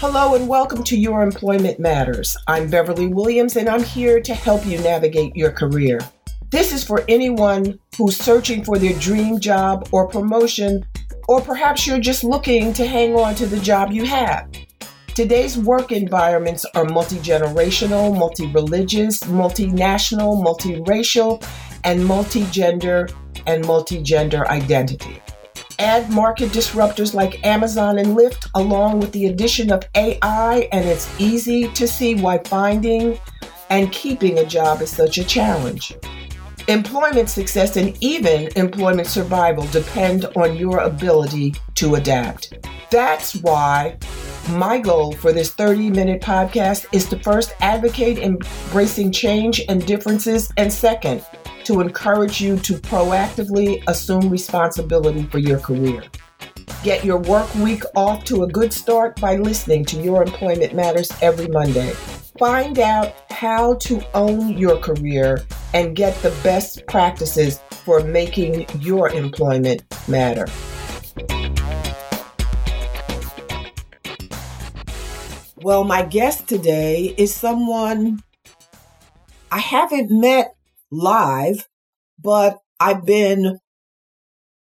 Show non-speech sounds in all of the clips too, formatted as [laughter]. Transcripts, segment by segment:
Hello and welcome to Your Employment Matters. I'm Beverly Williams and I'm here to help you navigate your career. This is for anyone who's searching for their dream job or promotion, or perhaps you're just looking to hang on to the job you have. Today's work environments are multi generational, multi religious, multinational, multiracial, and multi gender and multi gender identity. Add market disruptors like Amazon and Lyft, along with the addition of AI, and it's easy to see why finding and keeping a job is such a challenge. Employment success and even employment survival depend on your ability to adapt. That's why my goal for this 30 minute podcast is to first advocate embracing change and differences, and second, to encourage you to proactively assume responsibility for your career. Get your work week off to a good start by listening to Your Employment Matters every Monday. Find out how to own your career and get the best practices for making your employment matter. Well, my guest today is someone I haven't met live, but I've been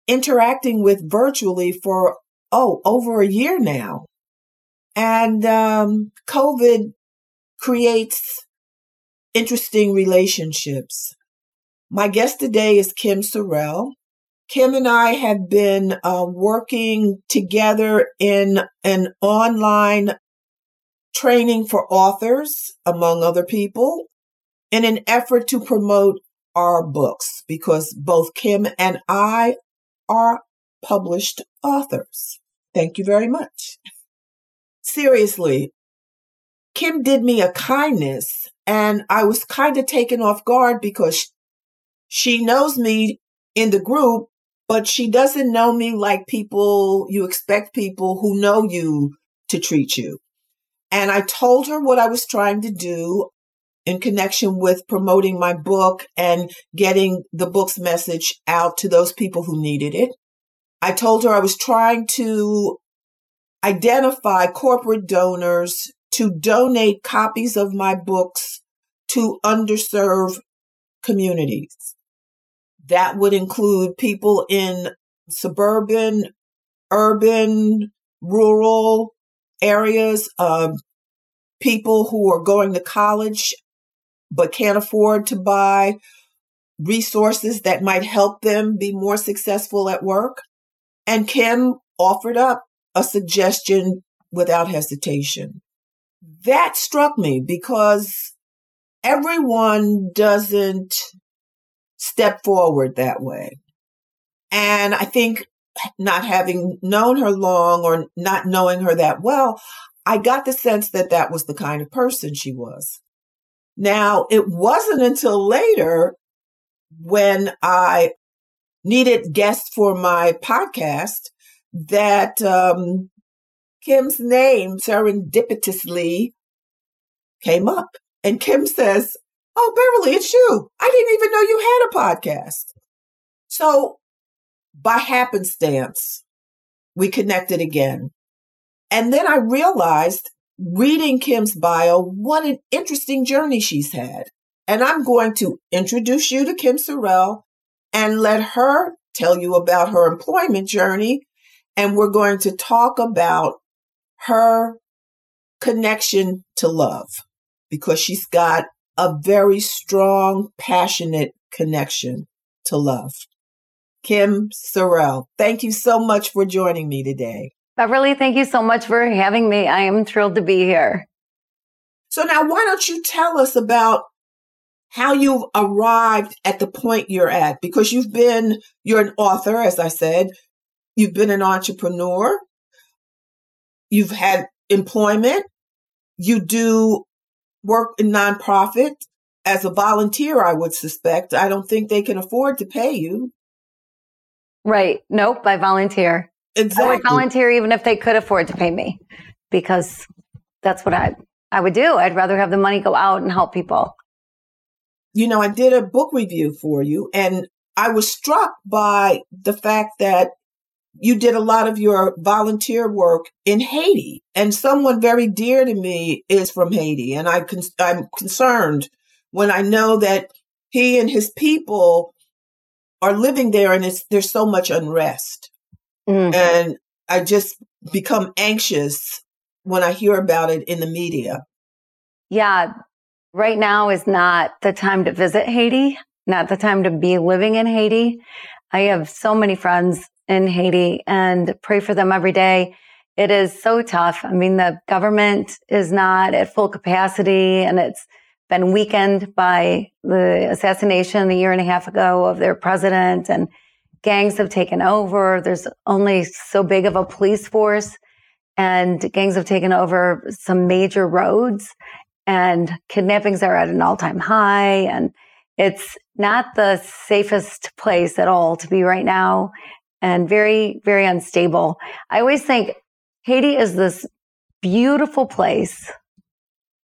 interacting with virtually for, oh, over a year now. And um, COVID creates interesting relationships. My guest today is Kim Sorrelle. Kim and I have been uh, working together in an online training for authors, among other people, in an effort to promote our books because both Kim and I are published authors. Thank you very much. Seriously, Kim did me a kindness and I was kind of taken off guard because she knows me in the group, but she doesn't know me like people you expect people who know you to treat you. And I told her what I was trying to do in connection with promoting my book and getting the book's message out to those people who needed it. I told her I was trying to identify corporate donors to donate copies of my books to underserved communities. That would include people in suburban, urban, rural, areas, of people who are going to college but can't afford to buy resources that might help them be more successful at work. And Kim offered up a suggestion without hesitation. That struck me because everyone doesn't step forward that way. And I think not having known her long or not knowing her that well, I got the sense that that was the kind of person she was. Now, it wasn't until later when I needed guests for my podcast that um, Kim's name serendipitously came up. And Kim says, Oh, Beverly, it's you. I didn't even know you had a podcast. So by happenstance, we connected again. And then I realized reading Kim's bio, what an interesting journey she's had. And I'm going to introduce you to Kim Sorrelle and let her tell you about her employment journey. And we're going to talk about her connection to love because she's got a very strong, passionate connection to love. Kim Sorrelle, thank you so much for joining me today. Beverly, thank you so much for having me. I am thrilled to be here. So now why don't you tell us about how you've arrived at the point you're at? Because you've been, you're an author, as I said, you've been an entrepreneur, you've had employment, you do work in nonprofit as a volunteer, I would suspect. I don't think they can afford to pay you. Right. Nope. I volunteer. Exactly. I would volunteer even if they could afford to pay me because that's what I, I would do. I'd rather have the money go out and help people. You know, I did a book review for you and I was struck by the fact that you did a lot of your volunteer work in Haiti, and someone very dear to me is from Haiti, and I I'm concerned when I know that he and his people are living there, and it's there's so much unrest, mm. and I just become anxious when I hear about it in the media. Yeah, right now is not the time to visit Haiti, not the time to be living in Haiti. I have so many friends in Haiti and pray for them every day. It is so tough. I mean, the government is not at full capacity and it's been weakened by the assassination a year and a half ago of their president and gangs have taken over. There's only so big of a police force and gangs have taken over some major roads and kidnappings are at an all time high. And it's not the safest place at all to be right now and very, very unstable. I always think Haiti is this beautiful place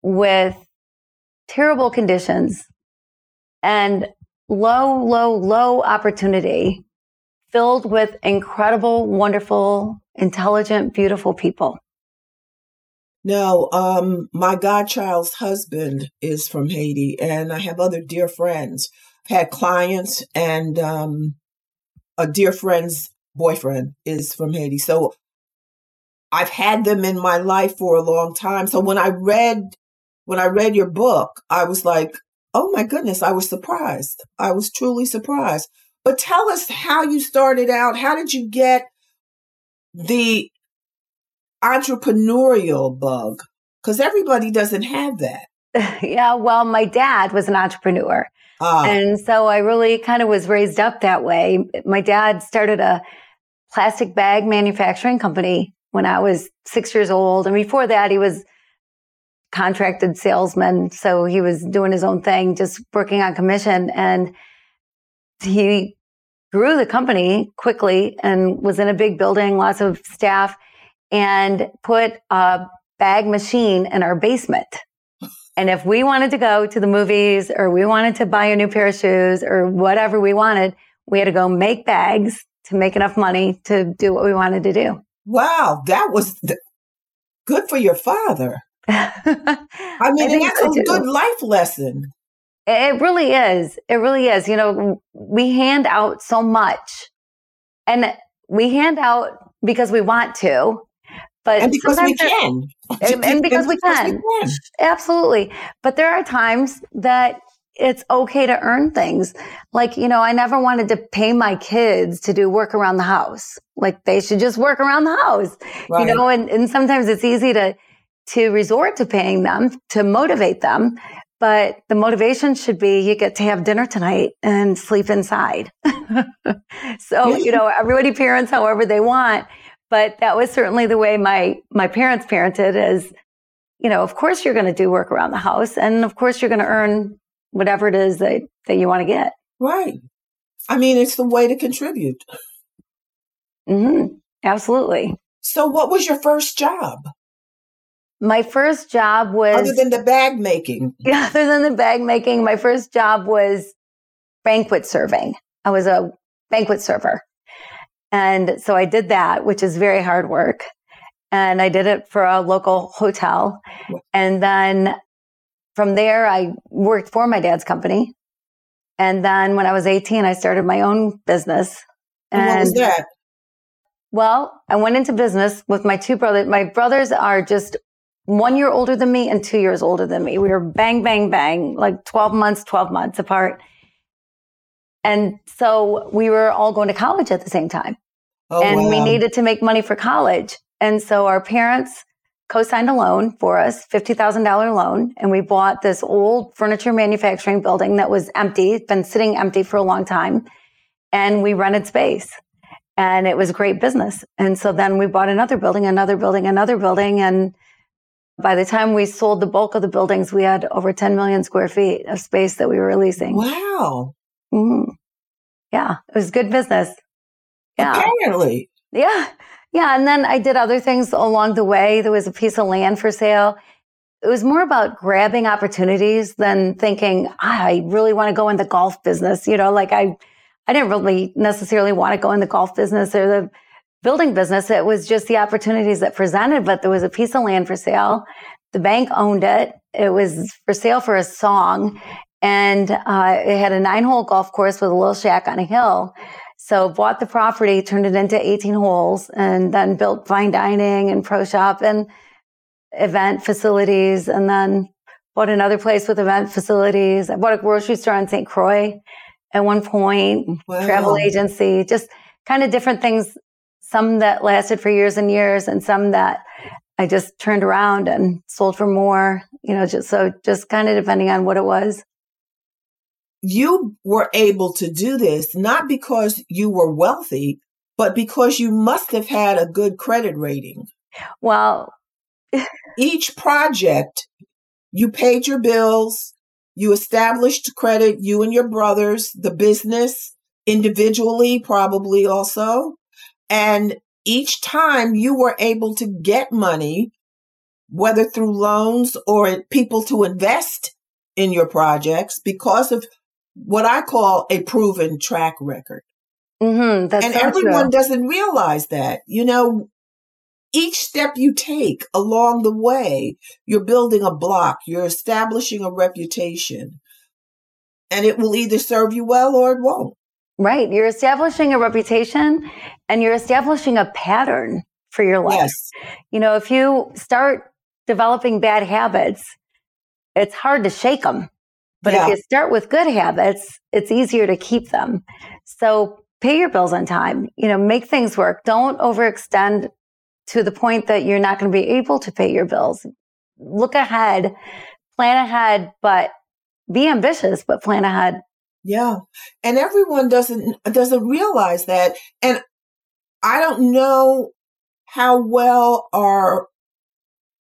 with terrible conditions and low, low, low opportunity filled with incredible, wonderful, intelligent, beautiful people. No, um, my godchild's husband is from Haiti, and I have other dear friends. I've had clients, and um, a dear friend's boyfriend is from Haiti. So I've had them in my life for a long time. So when I read when I read your book, I was like, "Oh my goodness, I was surprised. I was truly surprised." But tell us how you started out. How did you get the entrepreneurial bug? Because everybody doesn't have that. [laughs] yeah, well, my dad was an entrepreneur. Ah. And so I really kind of was raised up that way. My dad started a plastic bag manufacturing company when I was six years old. And before that, he was contracted salesman. So he was doing his own thing, just working on commission. And he grew the company quickly and was in a big building, lots of staff, and put a bag machine in our basement. And if we wanted to go to the movies or we wanted to buy a new pair of shoes or whatever we wanted, we had to go make bags to make enough money to do what we wanted to do. Wow, that was good for your father. [laughs] I mean, I that's a good life lesson. It really is. It really is. You know, we hand out so much and we hand out because we want to, but and because we can. And, and because, we, because can. we can. Absolutely. But there are times that it's okay to earn things. Like, you know, I never wanted to pay my kids to do work around the house. Like they should just work around the house, right. you know, and, and sometimes it's easy to, to resort to paying them to motivate them. But the motivation should be you get to have dinner tonight and sleep inside. [laughs] so, you know, everybody parents however they want. But that was certainly the way my, my parents parented is, you know, of course you're going to do work around the house. And of course you're going to earn whatever it is that, that you want to get. Right. I mean, it's the way to contribute. Mm-hmm. Absolutely. So, what was your first job? My first job was. Other than the bag making. [laughs] Yeah, other than the bag making, my first job was banquet serving. I was a banquet server. And so I did that, which is very hard work. And I did it for a local hotel. And then from there, I worked for my dad's company. And then when I was 18, I started my own business. And, and what was that? Well, I went into business with my two brothers. My brothers are just one year older than me and two years older than me. We were bang, bang, bang, like 12 months, 12 months apart. And so we were all going to college at the same time. Oh, and wow. we needed to make money for college. And so our parents co-signed a loan for us, $50,000 loan. And we bought this old furniture manufacturing building that was empty. It's been sitting empty for a long time. And we rented space and it was great business. And so then we bought another building, another building, another building. And by the time we sold the bulk of the buildings, we had over 10 million square feet of space that we were releasing. Wow. Mm-hmm. Yeah, it was good business. Yeah. Apparently. Yeah. Yeah. And then I did other things along the way. There was a piece of land for sale. It was more about grabbing opportunities than thinking, ah, I really want to go in the golf business. You know, like I, I didn't really necessarily want to go in the golf business or the building business. It was just the opportunities that presented, but there was a piece of land for sale. The bank owned it. It was for sale for a song. And uh, it had a nine hole golf course with a little shack on a hill. So bought the property, turned it into 18 holes, and then built fine dining and pro shop and event facilities. And then bought another place with event facilities. I bought a grocery store in St. Croix at one point, wow. travel agency, just kind of different things. Some that lasted for years and years, and some that I just turned around and sold for more. You know, just so just kind of depending on what it was. You were able to do this not because you were wealthy, but because you must have had a good credit rating. Well, each project you paid your bills, you established credit, you and your brothers, the business individually, probably also. And each time you were able to get money, whether through loans or people to invest in your projects because of what I call a proven track record. Mm-hmm, and everyone true. doesn't realize that. You know, each step you take along the way, you're building a block, you're establishing a reputation, and it will either serve you well or it won't. Right. You're establishing a reputation and you're establishing a pattern for your life. Yes. You know, if you start developing bad habits, it's hard to shake them. But yeah. if you start with good habits, it's easier to keep them. So pay your bills on time, you know, make things work. Don't overextend to the point that you're not going to be able to pay your bills. Look ahead, plan ahead, but be ambitious, but plan ahead. Yeah. And everyone doesn't doesn't realize that. And I don't know how well our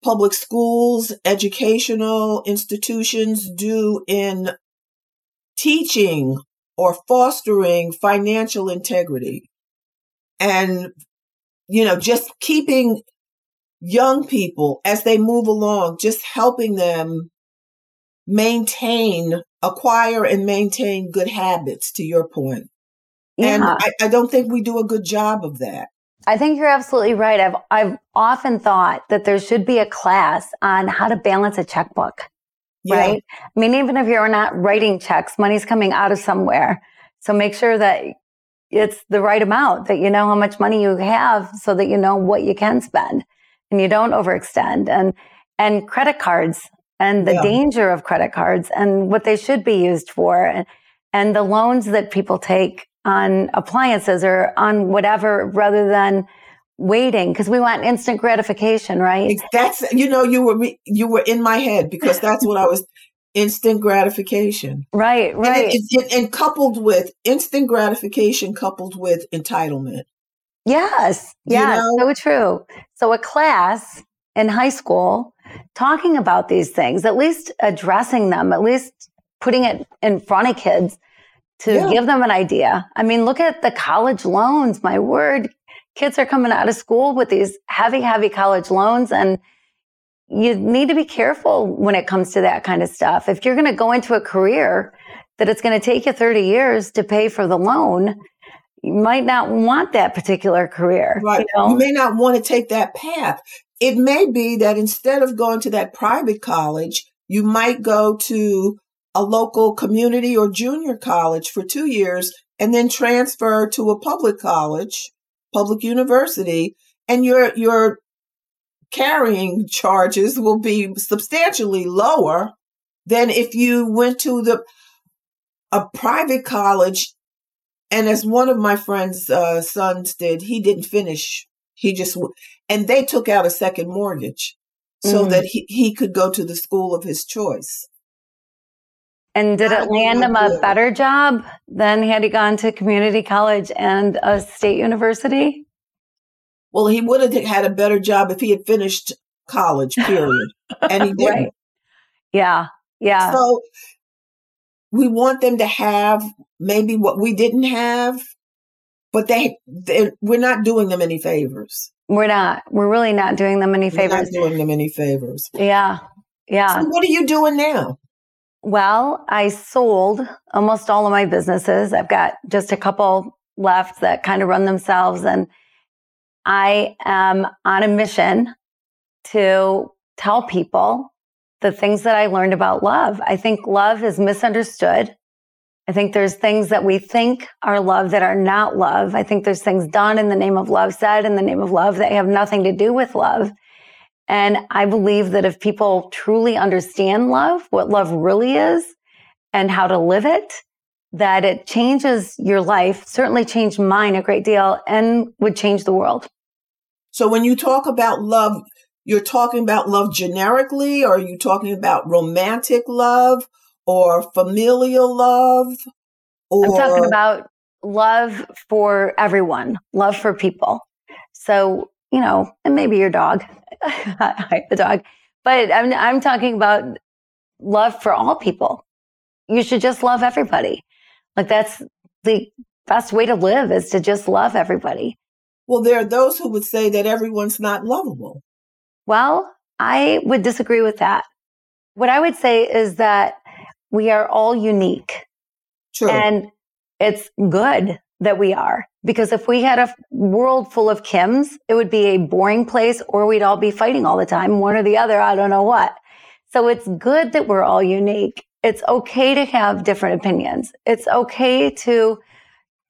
public schools, educational institutions do in teaching or fostering financial integrity. And you know, just keeping young people as they move along, just helping them maintain, acquire and maintain good habits to your point. Yeah. And I, I don't think we do a good job of that. I think you're absolutely right. I've I've often thought that there should be a class on how to balance a checkbook. Yeah. Right? I mean, even if you're not writing checks, money's coming out of somewhere. So make sure that it's the right amount that you know how much money you have so that you know what you can spend and you don't overextend and and credit cards and the yeah. danger of credit cards and what they should be used for and, and the loans that people take on appliances or on whatever rather than waiting because we want instant gratification right that's you know you were you were in my head because that's what i was instant gratification. Right, right. And, it, it, and, coupled with instant gratification, coupled with entitlement. Yes, yes, you know? so true. So a class in high school talking about these things, at least addressing them, at least putting it in front of kids to yeah. give them an idea. I mean, look at the college loans. My word, kids are coming out of school with these heavy, heavy college loans and you need to be careful when it comes to that kind of stuff. If you're going to go into a career that it's going to take you 30 years to pay for the loan, you might not want that particular career. Right. You, know? you may not want to take that path. It may be that instead of going to that private college, you might go to a local community or junior college for two years and then transfer to a public college, public university, and your your carrying charges will be substantially lower than if you went to the a private college. And as one of my friend's uh, sons did he didn't finish he just and they took out a second mortgage so mm. that he, he could go to the school of his choice and did it land him a better job than had he gone to community college and a state university well, he would have had a better job if he had finished college, period. and he [laughs] didn't. Right. Yeah. Yeah. So we want them to have maybe what we didn't have, but they, we're not doing them any favors. We're not. We're really not doing them any favors. We're not doing them any favors. Yeah. Yeah. So what are you doing now? Well, I sold almost all of my businesses. I've got just a couple left that kind of run themselves and I am on a mission to tell people the things that I learned about love. I think love is misunderstood. I think there's things that we think are love that are not love. I think there's things done in the name of love, said in the name of love that have nothing to do with love. And I believe that if people truly understand love, what love really is, and how to live it, that it changes your life, certainly changed mine a great deal, and would change the world. So when you talk about love, you're talking about love generically, or are you talking about romantic love or familial love? Or... I'm talking about love for everyone, love for people. So, you know, and maybe your dog, [laughs] the dog, but I'm, I'm talking about love for all people. You should just love everybody. Like that's the best way to live is to just love everybody. Well, there are those who would say that everyone's not lovable. Well, I would disagree with that. What I would say is that we are all unique. True. And it's good that we are because if we had a world full of Kims, it would be a boring place or we'd all be fighting all the time, one or the other. I don't know what. So it's good that we're all unique. It's okay to have different opinions. It's okay to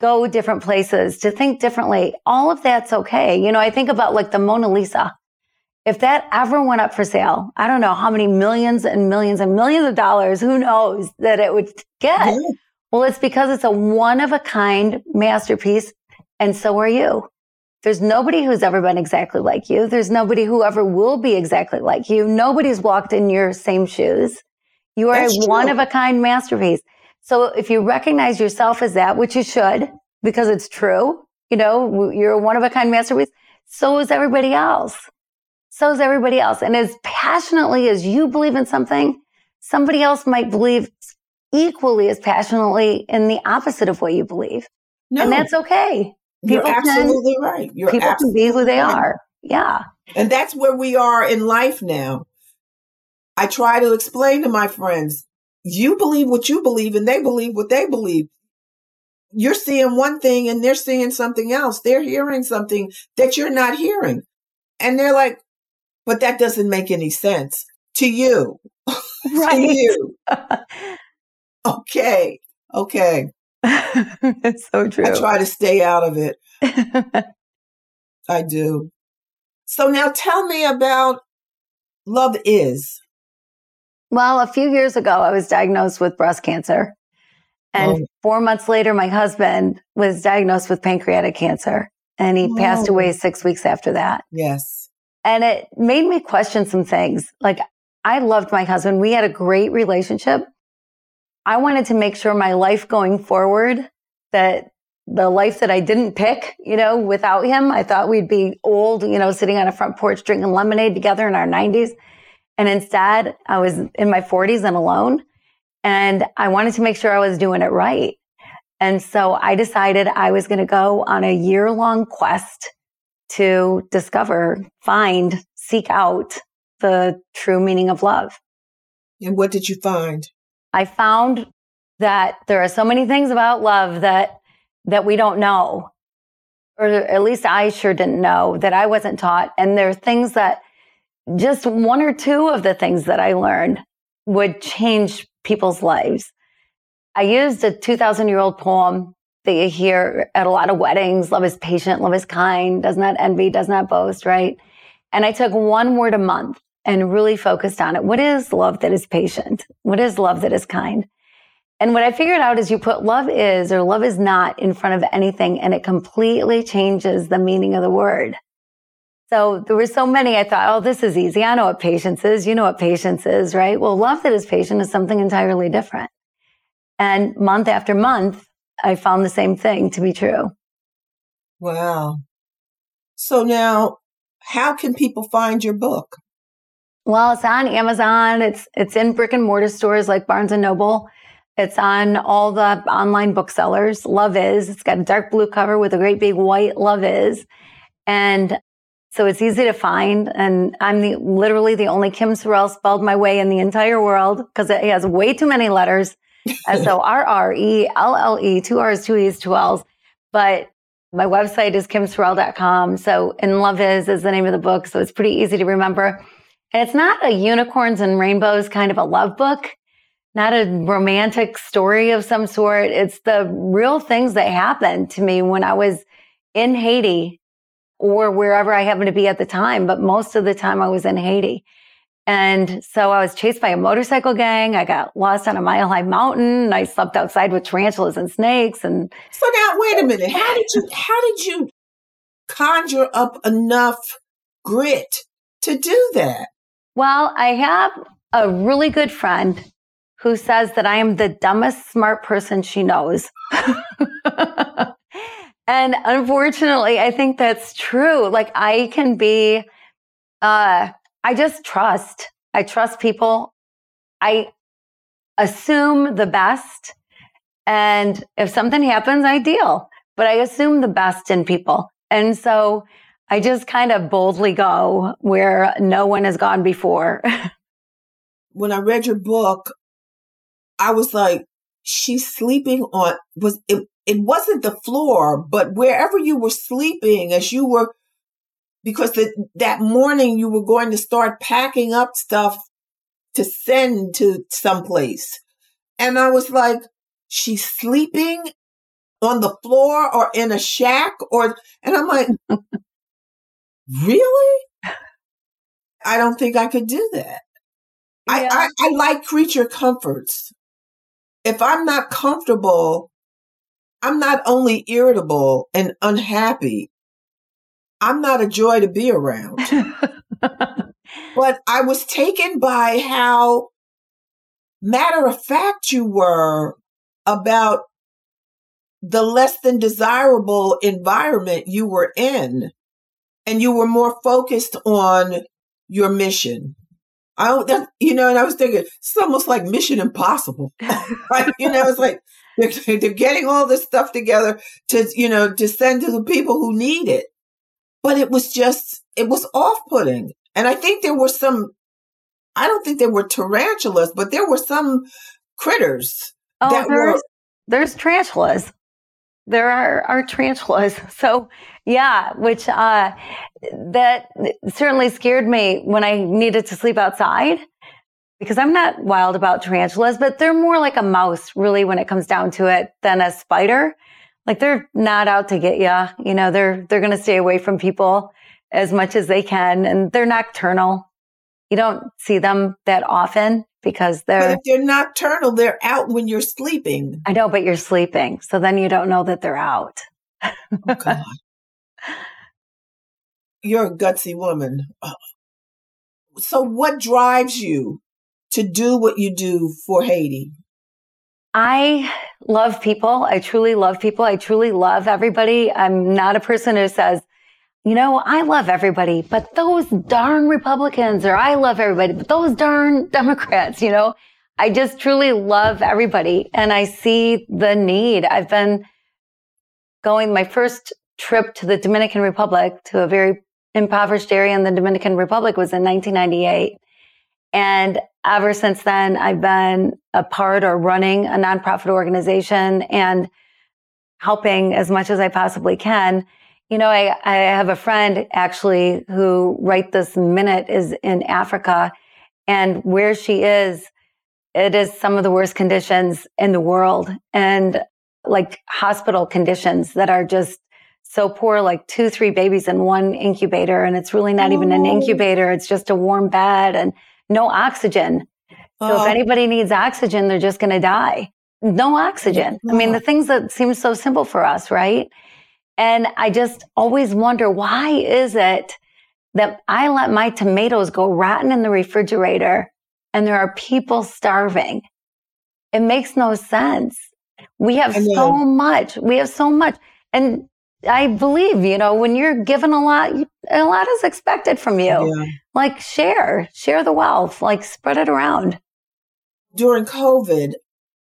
go different places, to think differently. All of that's okay. You know, I think about like the Mona Lisa. If that ever went up for sale, I don't know how many millions and millions and millions of dollars, who knows that it would get. Yeah. Well, it's because it's a one of a kind masterpiece. And so are you. There's nobody who's ever been exactly like you. There's nobody who ever will be exactly like you. Nobody's walked in your same shoes. You are That's a one of a kind masterpiece. So if you recognize yourself as that, which you should, because it's true, you know, you're a one of a kind masterpiece. So is everybody else. So is everybody else. And as passionately as you believe in something, somebody else might believe equally as passionately in the opposite of what you believe. No, and that's okay. People you're absolutely can, right. You're people can be who they right. are. Yeah. And that's where we are in life now. I try to explain to my friends, you believe what you believe and they believe what they believe. You're seeing one thing and they're seeing something else. They're hearing something that you're not hearing. And they're like, but that doesn't make any sense to you. [laughs] Right. to you. [laughs] okay. Okay. it's so true. I try to stay out of it. [laughs] I do. So now tell me about Love Is. Well, a few years ago, I was diagnosed with breast cancer. And oh. four months later, my husband was diagnosed with pancreatic cancer and he oh. passed away six weeks after that. Yes. And it made me question some things. Like, I loved my husband. We had a great relationship. I wanted to make sure my life going forward that the life that I didn't pick, you know, without him, I thought we'd be old, you know, sitting on a front porch drinking lemonade together in our 90s. And instead, I was in my 40s and alone. And I wanted to make sure I was doing it right. And so I decided I was going to go on a year long quest to discover, find, seek out the true meaning of love. And what did you find? I found that there are so many things about love that that we don't know. Or at least I sure didn't know that I wasn't taught. And there are things that just one or two of the things that I learned would change people's lives. I used a 2000 year old poem that you hear at a lot of weddings. Love is patient, love is kind, does not envy, does not boast, right? And I took one word a month and really focused on it. What is love that is patient? What is love that is kind? And what I figured out is you put love is or love is not in front of anything and it completely changes the meaning of the word. So there were so many. I thought, oh, this is easy. I know what patience is. You know what patience is, right? Well, love that is patient is something entirely different. And month after month, I found the same thing to be true. Wow. So now, how can people find your book? Well, it's on Amazon. It's it's in brick and mortar stores like Barnes and Noble. It's on all the online booksellers. Love is. It's got a dark blue cover with a great big white Love is. And so it's easy to find. And I'm the, literally the only Kim Sorrelle spelled my way in the entire world because it has way too many letters. So R R E L L E, two R's, two E's, two L's. But My website is kimsorrelle.com. So In Love Is is the name of the book. So it's pretty easy to remember. And it's not a unicorns and rainbows kind of a love book, not a romantic story of some sort. It's the real things that happened to me when I was in Haiti or wherever I happened to be at the time. But most of the time I was in Haiti. And so I was chased by a motorcycle gang. I got lost on a mile high mountain. I slept outside with tarantulas and snakes. And so now, wait a minute. How did you, how did you conjure up enough grit to do that? Well, I have a really good friend who says that I am the dumbest smart person she knows. [laughs] and unfortunately, I think that's true. Like I can be, uh, I just trust. I trust people. I assume the best. And if something happens, I deal. But I assume the best in people. And so I just kind of boldly go where no one has gone before. [laughs] when I read your book, I was like, she's sleeping on was it, it wasn't the floor, but wherever you were sleeping as you were because the, that morning you were going to start packing up stuff to send to someplace. And I was like, she's sleeping on the floor or in a shack or, and I'm like, [laughs] really? I don't think I could do that. Yeah. I, I, I like creature comforts. If I'm not comfortable, I'm not only irritable and unhappy, I'm not a joy to be around. [laughs] but I was taken by how matter of fact you were about the less than desirable environment you were in. And you were more focused on your mission. I don't, that, you know, and I was thinking, it's almost like Mission Impossible. [laughs] right? You know, it's like [laughs] they're, they're getting all this stuff together to, you know, to send to the people who need it but it was just, it was off putting. And I think there were some, I don't think there were tarantulas, but there were some critters oh, that there's, were. There's tarantulas. There are, are tarantulas. [laughs] So yeah, which, uh, that certainly scared me when I needed to sleep outside because I'm not wild about tarantulas, but they're more like a mouse really when it comes down to it than a spider like they're not out to get you. You know, they're they're going to stay away from people as much as they can, and they're nocturnal. You don't see them that often because they're. But if they're nocturnal, they're out when you're sleeping. I know, but you're sleeping, so then you don't know that they're out. oh God. [laughs] You're a gutsy woman. So, what drives you to do what you do for Haiti? I love people. I truly love people. I truly love everybody. I'm not a person who says, you know, I love everybody, but those darn Republicans, or I love everybody, but those darn [laughs] Democrats, you know, I just truly love everybody and I see the need. I've been going my first trip to the Dominican Republic to a very impoverished area in the Dominican Republic was in 1998. And ever since then, I've been a part or running a nonprofit organization and helping as much as I possibly can. You know, I, I have a friend actually who right this minute is in Africa and where she is, it is some of the worst conditions in the world and like hospital conditions that are just so poor, like two, three babies in one incubator. And it's really not oh. even an oh. incubator. It's just a warm bed and no oxygen. So if oh. anybody needs oxygen, they're just going to die. No oxygen. I mean, the things that seem so simple for us, right? And I just always wonder why is it that I let my tomatoes go rotten in the refrigerator and there are people starving? It makes no sense. We have so much. We have so much. And I believe, you know, when you're given a lot, a lot is expected from you. Yeah. Like share, share the wealth, like spread it around during COVID,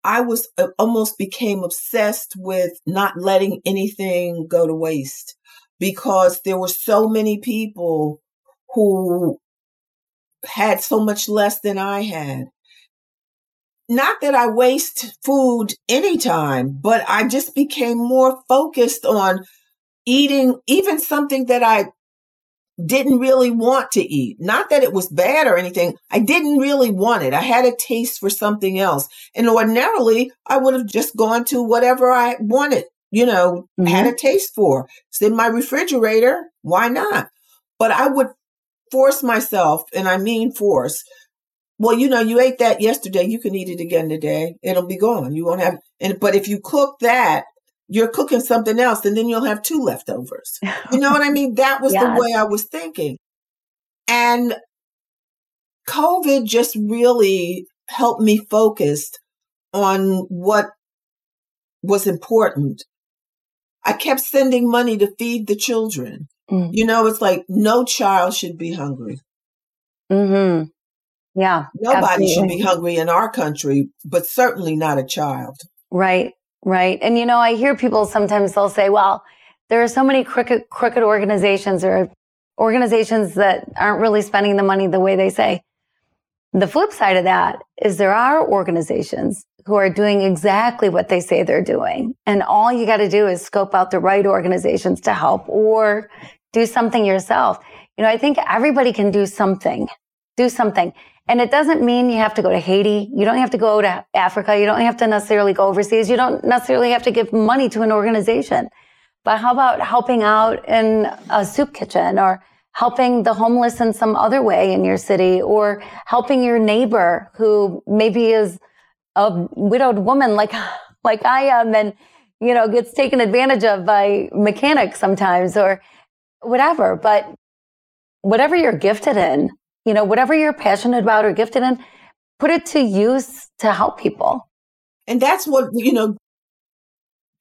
I was uh, almost became obsessed with not letting anything go to waste because there were so many people who had so much less than I had. Not that I waste food anytime, but I just became more focused on eating even something that I didn't really want to eat. Not that it was bad or anything. I didn't really want it. I had a taste for something else. And ordinarily, I would have just gone to whatever I wanted, you know, mm-hmm. had a taste for. It's in my refrigerator. Why not? But I would force myself, and I mean force. Well, you know, you ate that yesterday. You can eat it again today. It'll be gone. You won't have, and, but if you cook that you're cooking something else and then you'll have two leftovers. You know what I mean? That [laughs] was yes. the way I was thinking. And COVID just really helped me focus on what was important. I kept sending money to feed the children. Mm. You know, it's like no child should be hungry. Mhm. Yeah. Nobody absolutely. should be hungry in our country, but certainly not a child. Right. Right. And you know, I hear people sometimes they'll say, well, there are so many crooked, crooked organizations or organizations that aren't really spending the money the way they say. The flip side of that is there are organizations who are doing exactly what they say they're doing. And all you got to do is scope out the right organizations to help or do something yourself. You know, I think everybody can do something, do something. And it doesn't mean you have to go to Haiti. You don't have to go to Africa. You don't have to necessarily go overseas. You don't necessarily have to give money to an organization. But how about helping out in a soup kitchen or helping the homeless in some other way in your city or helping your neighbor who maybe is a widowed woman like, [laughs] like I am and, you know, gets taken advantage of by mechanics sometimes or whatever. But whatever you're gifted in, you know, whatever you're passionate about or gifted in, put it to use to help people. And that's what, you know,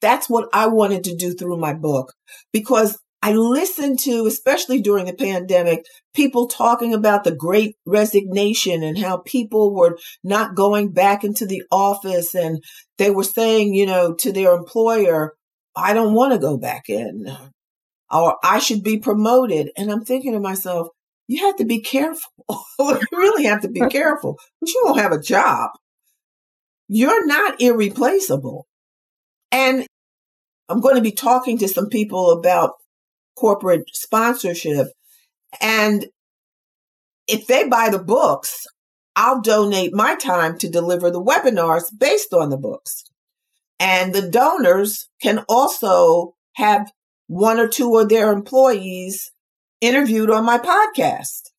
that's what I wanted to do through my book because I listened to, especially during the pandemic, people talking about the great resignation and how people were not going back into the office and they were saying, you know, to their employer, I don't want to go back in or I should be promoted. And I'm thinking to myself, you have to be careful. [laughs] you really have to be careful. But you won't have a job. You're not irreplaceable. And I'm going to be talking to some people about corporate sponsorship. And if they buy the books, I'll donate my time to deliver the webinars based on the books. And the donors can also have one or two of their employees interviewed on my podcast.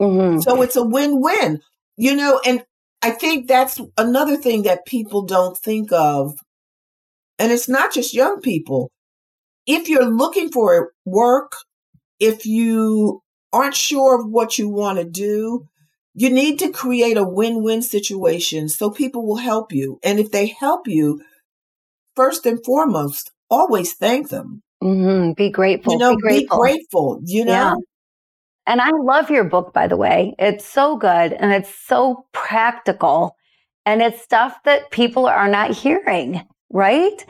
Mm-hmm. So it's a win win, you know, and I think that's another thing that people don't think of. And it's not just young people. If you're looking for work, if you aren't sure of what you want to do, you need to create a win win situation so people will help you. And if they help you, first and foremost, always thank them. Mm-hmm. Be grateful. You know, be grateful. Be grateful you know? Yeah. And I love your book, by the way. It's so good and it's so practical and it's stuff that people are not hearing, right?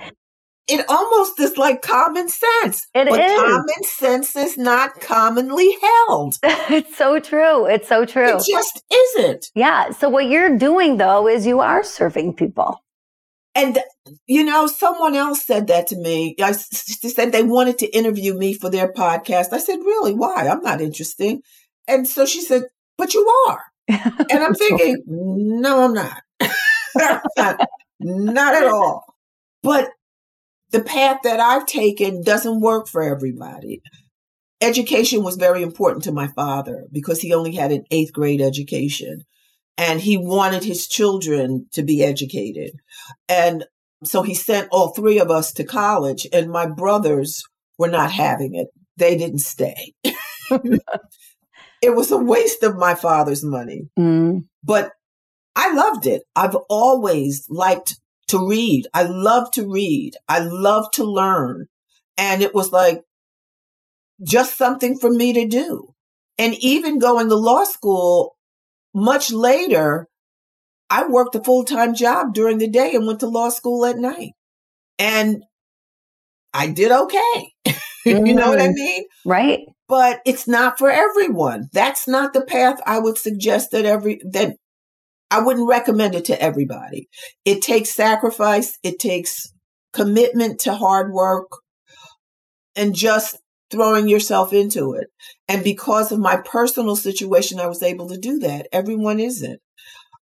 It almost is like common sense. It but is. common sense is not commonly held. [laughs] it's so true. It's so true. It just isn't. Yeah. So what you're doing though is you are serving people. And, you know, someone else said that to me. I said they wanted to interview me for their podcast. I said, really? Why? I'm not interesting. And so she said, but you are. and I'm [laughs] thinking, no, I'm not. [laughs] not. Not at all. But the path that I've taken doesn't work for everybody. Education was very important to my father because he only had an eighth grade education and he wanted his children to be educated. And so he sent all three of us to college, and my brothers were not having it. They didn't stay. [laughs] it was a waste of my father's money. Mm. But I loved it. I've always liked to read. I love to read. I love to learn. And it was like just something for me to do. And even going to law school, much later, I worked a full time job during the day and went to law school at night. And I did okay. Mm. [laughs] you know what I mm. mean? Right. But it's not for everyone. That's not the path I would suggest that every, that I wouldn't recommend it to everybody. It takes sacrifice. It takes commitment to hard work. and just throwing yourself into it. And because of my personal situation, I was able to do that. Everyone isn't.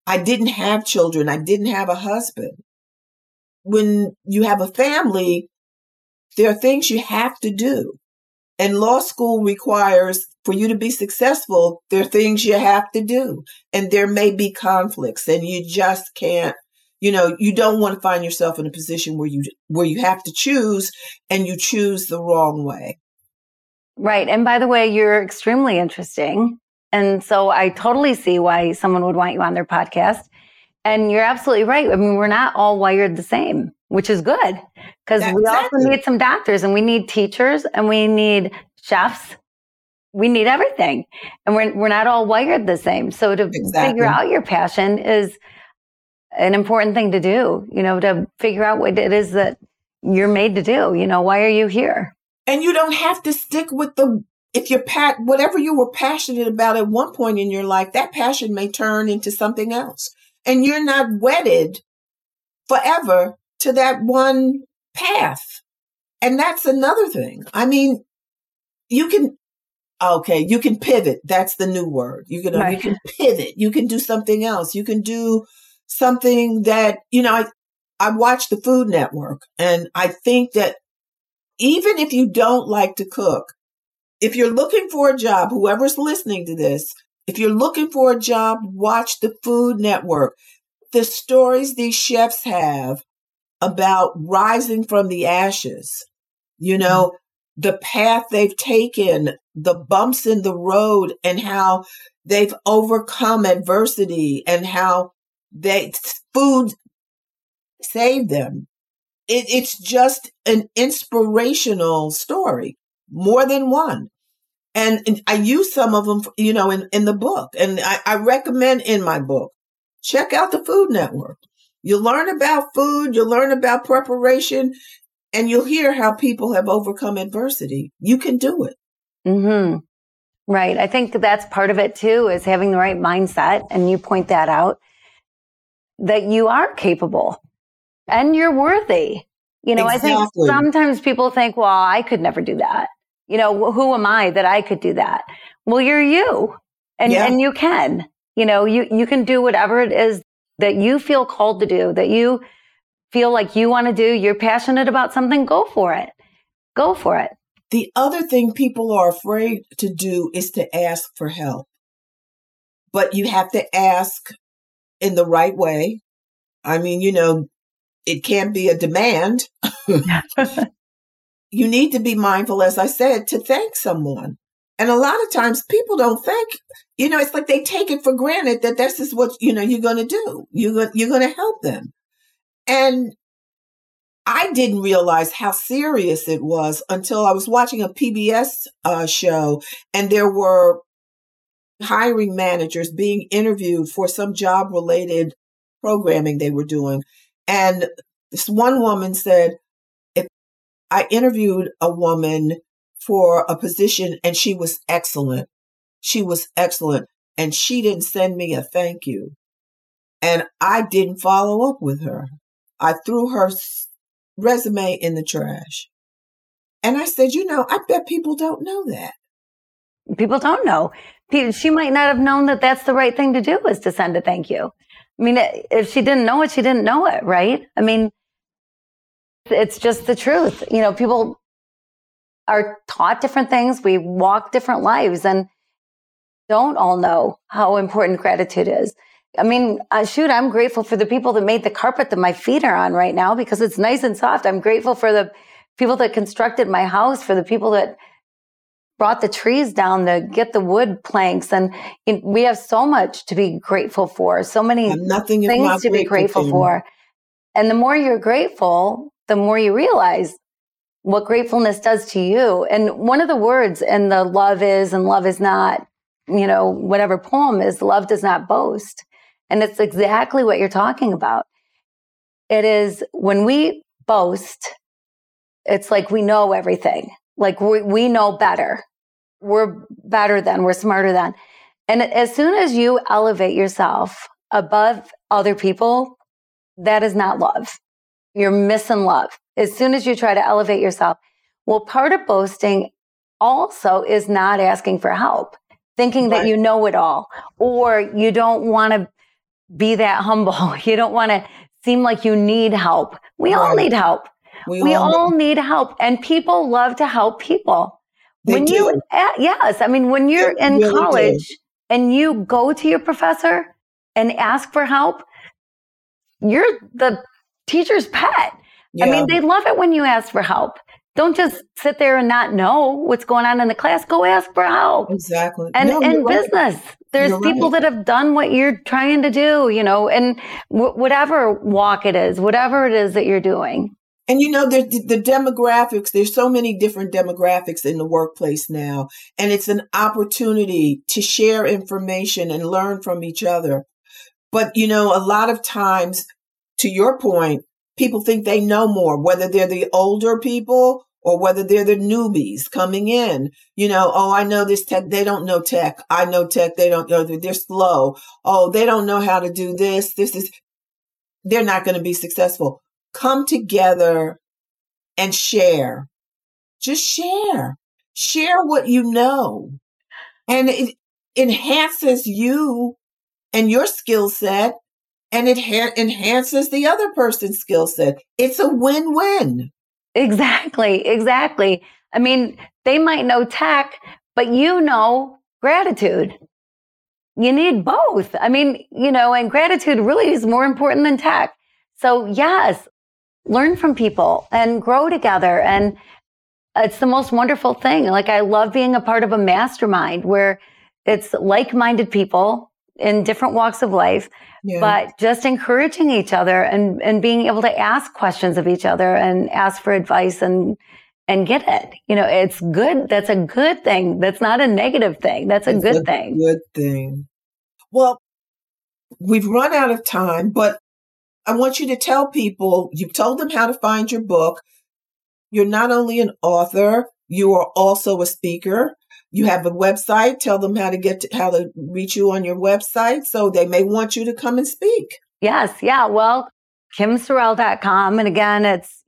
I didn't have children. I didn't have a husband. When you have a family, there are things you have to do. And law school requires for you to be successful, there are things you have to do. And there may be conflicts and you just can't, you know, you don't want to find yourself in a position where you where you have to choose and you choose the wrong way. Right. And by the way, you're extremely interesting. And so I totally see why someone would want you on their podcast. And you're absolutely right. I mean, we're not all wired the same, which is good because we also need some doctors and we need teachers and we need chefs. We need everything. And we're, we're not all wired the same. So to exactly. figure out your passion is an important thing to do, you know, to figure out what it is that you're made to do. You know, why are you here? And you don't have to stick with the if you're pat whatever you were passionate about at one point in your life, that passion may turn into something else. And you're not wedded forever to that one path. And that's another thing. I mean, you can okay, you can pivot. That's the new word. You can right. you can pivot. You can do something else. You can do something that, you know, I I watch the Food Network and I think that even if you don't like to cook, if you're looking for a job, whoever's listening to this, if you're looking for a job, watch the Food Network. The stories these chefs have about rising from the ashes, you know, mm-hmm. the path they've taken, the bumps in the road, and how they've overcome adversity and how they food saved them it, it's just an inspirational story, more than one. And, and, I use some of them, you know, in, in the book. And I, I recommend in my book, check out the Food Network. You'll learn about food, you'll learn about preparation, and you'll hear how people have overcome adversity. You can do it. Mm-hmm. Right. I think that's part of it too, is having the right mindset. And you point that out that you are capable and you're worthy. You know, exactly. I think sometimes people think, well, I could never do that. You know, who am I that I could do that? Well, you're you and, yeah. and you can, you know, you, you can do whatever it is that you feel called to do, that you feel like you want to do. You're passionate about something. Go for it. Go for it. The other thing people are afraid to do is to ask for help. But you have to ask in the right way. I mean, you know, it can't be a demand. you need to be mindful, as I said, to thank someone. And a lot of times people don't thank, you know, it's like they take it for granted that this is what, you know, you're going to do. You're, you're going to help them. And I didn't realize how serious it was until I was watching a PBS uh, show and there were hiring managers being interviewed for some job related programming they were doing. And this one woman said, if I interviewed a woman for a position and she was excellent, she was excellent, and she didn't send me a thank you. And I didn't follow up with her. I threw her resume in the trash. And I said, you know, I bet people don't know that. People don't know. She might not have known that that's the right thing to do was to send a thank you. I mean, if she didn't know it, she didn't know it, right? I mean, it's just the truth. You know, people are taught different things. We walk different lives and don't all know how important gratitude is. I mean, uh, shoot, I'm grateful for the people that made the carpet that my feet are on right now because it's nice and soft. I'm grateful for the people that constructed my house, for the people that brought the trees down to get the wood planks. And we have so much to be grateful for, so many things to be grateful thing. for. And the more you're grateful, the more you realize what gratefulness does to you. And one of the words in the love is and love is not, you know, whatever poem is, love does not boast. And it's exactly what you're talking about. It is when we boast, it's like we know everything. Like we, we know better. We're better than, we're smarter than. And as soon as you elevate yourself above other people, that is not love. You're missing love. As soon as you try to elevate yourself, Well, part of boasting also is not asking for help, thinking right. that you know it all, or you don't want to be that humble. [laughs] You don't want to seem like you need help. We right. all need help. We, we all, all need help, and people love to help people. They when do. you, yes, I mean, when you're they in really college do. and you go to your professor and ask for help, you're the teacher's pet. Yeah. I mean, they love it when you ask for help. Don't just sit there and not know what's going on in the class. Go ask for help. Exactly. And no, in right. business, there's you're people right. that have done what you're trying to do, you know, and w- whatever walk it is, whatever it is that you're doing. And you know, the, the demographics, there's so many different demographics in the workplace now. And it's an opportunity to share information and learn from each other. But, you know, a lot of times, to your point, people think they know more, whether they're the older people or whether they're the newbies coming in. You know, oh, I know this tech. They don't know tech. I know tech. They don't know. They're slow. Oh, they don't know how to do this. This is, they're not going to be successful. Come together and share. Just share. Share what you know. And it enhances you and your skill set and it ha- enhances the other person's skill set. It's a win win. Exactly. Exactly. I mean, they might know tech, but you know gratitude. You need both. I mean, you know, and gratitude really is more important than tech. So, yes, learn from people and grow together. And it's the most wonderful thing. Like, I love being a part of a mastermind where it's like minded people in different walks of life, yeah. but just encouraging each other and, and being able to ask questions of each other and ask for advice and, and get it. You know, it's good. That's a good thing. That's not a negative thing. That's a it's good a thing. Good thing. Well, we've run out of time, but I want you to tell people you've told them how to find your book. You're not only an author, you are also a speaker. You have a website. Tell them how to get to, how to reach you on your website. So they may want you to come and speak. Yes. Yeah. Well, kimsorrelle.com. And again, it's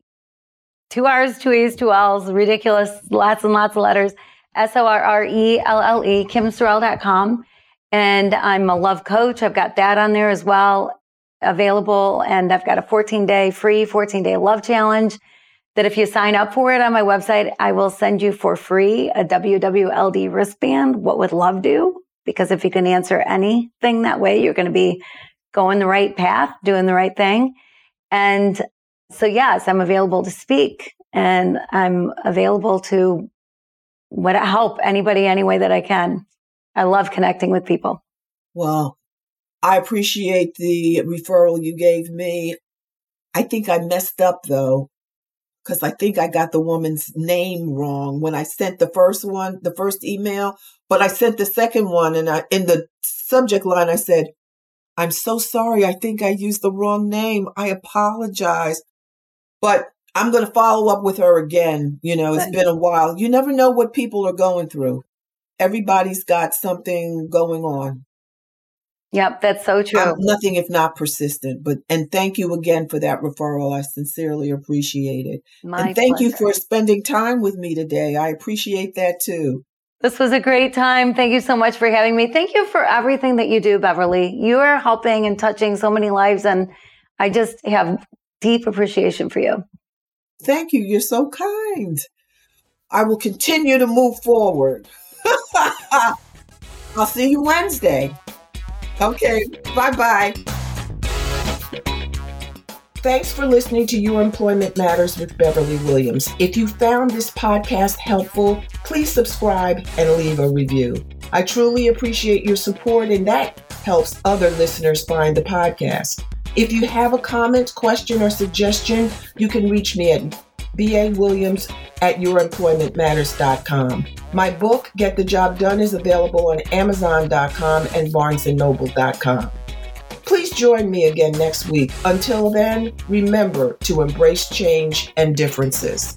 two R's, two E's, two L's, ridiculous, lots and lots of letters. S O R R E L L E, kimsorrelle.com. And I'm a love coach. I've got that on there as well available. And I've got a 14 day free 14 day love challenge that if you sign up for it on my website, I will send you for free a WWLD wristband. What would love do? Because if you can answer anything that way, you're going to be going the right path, doing the right thing. And so, yes, I'm available to speak and I'm available to what help anybody any way that I can. I love connecting with people. Well, I appreciate the referral you gave me. I think I messed up though because I think I got the woman's name wrong when I sent the first one, the first email, but I sent the second one and I, in the subject line, I said, I'm so sorry. I think I used the wrong name. I apologize, but I'm going to follow up with her again. You know, it's been a while. You never know what people are going through. Everybody's got something going on. Yep, that's so true. I'm nothing if not persistent. But and thank you again for that referral. I sincerely appreciate it. My and thank pleasure. you for spending time with me today. I appreciate that too. This was a great time. Thank you so much for having me. Thank you for everything that you do, Beverly. You are helping and touching so many lives, and I just have deep appreciation for you. Thank you. You're so kind. I will continue to move forward. [laughs] I'll see you Wednesday. Okay, bye bye. Thanks for listening to Your Employment Matters with Beverly Williams. If you found this podcast helpful, please subscribe and leave a review. I truly appreciate your support, and that helps other listeners find the podcast. If you have a comment, question, or suggestion, you can reach me at bawilliams at youremploymentmatters.com. My book, Get the Job Done, is available on amazon.com and barnesandnoble.com. Please join me again next week. Until then, remember to embrace change and differences.